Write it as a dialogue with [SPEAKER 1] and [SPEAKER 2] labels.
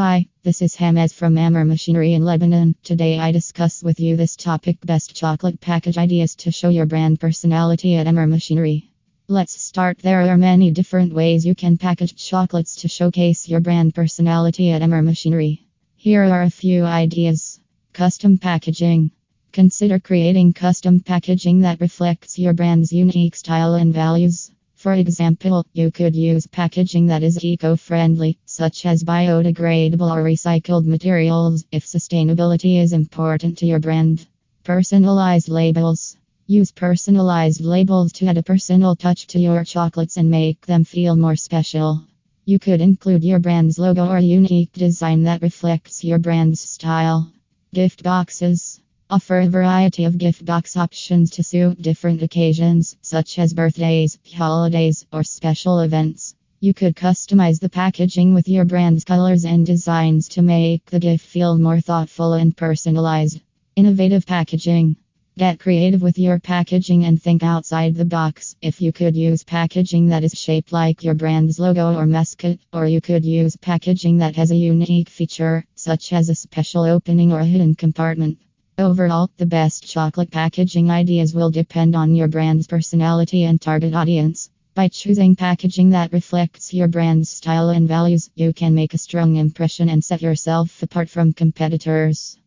[SPEAKER 1] Hi, this is Hamed from Ammar Machinery in Lebanon. Today I discuss with you this topic best chocolate package ideas to show your brand personality at Ammar Machinery. Let's start. There are many different ways you can package chocolates to showcase your brand personality at Ammar Machinery. Here are a few ideas. Custom packaging. Consider creating custom packaging that reflects your brand's unique style and values. For example, you could use packaging that is eco friendly, such as biodegradable or recycled materials, if sustainability is important to your brand. Personalized labels. Use personalized labels to add a personal touch to your chocolates and make them feel more special. You could include your brand's logo or unique design that reflects your brand's style. Gift boxes. Offer a variety of gift box options to suit different occasions, such as birthdays, holidays, or special events. You could customize the packaging with your brand's colors and designs to make the gift feel more thoughtful and personalized. Innovative packaging. Get creative with your packaging and think outside the box. If you could use packaging that is shaped like your brand's logo or mascot, or you could use packaging that has a unique feature, such as a special opening or a hidden compartment. Overall, the best chocolate packaging ideas will depend on your brand's personality and target audience. By choosing packaging that reflects your brand's style and values, you can make a strong impression and set yourself apart from competitors.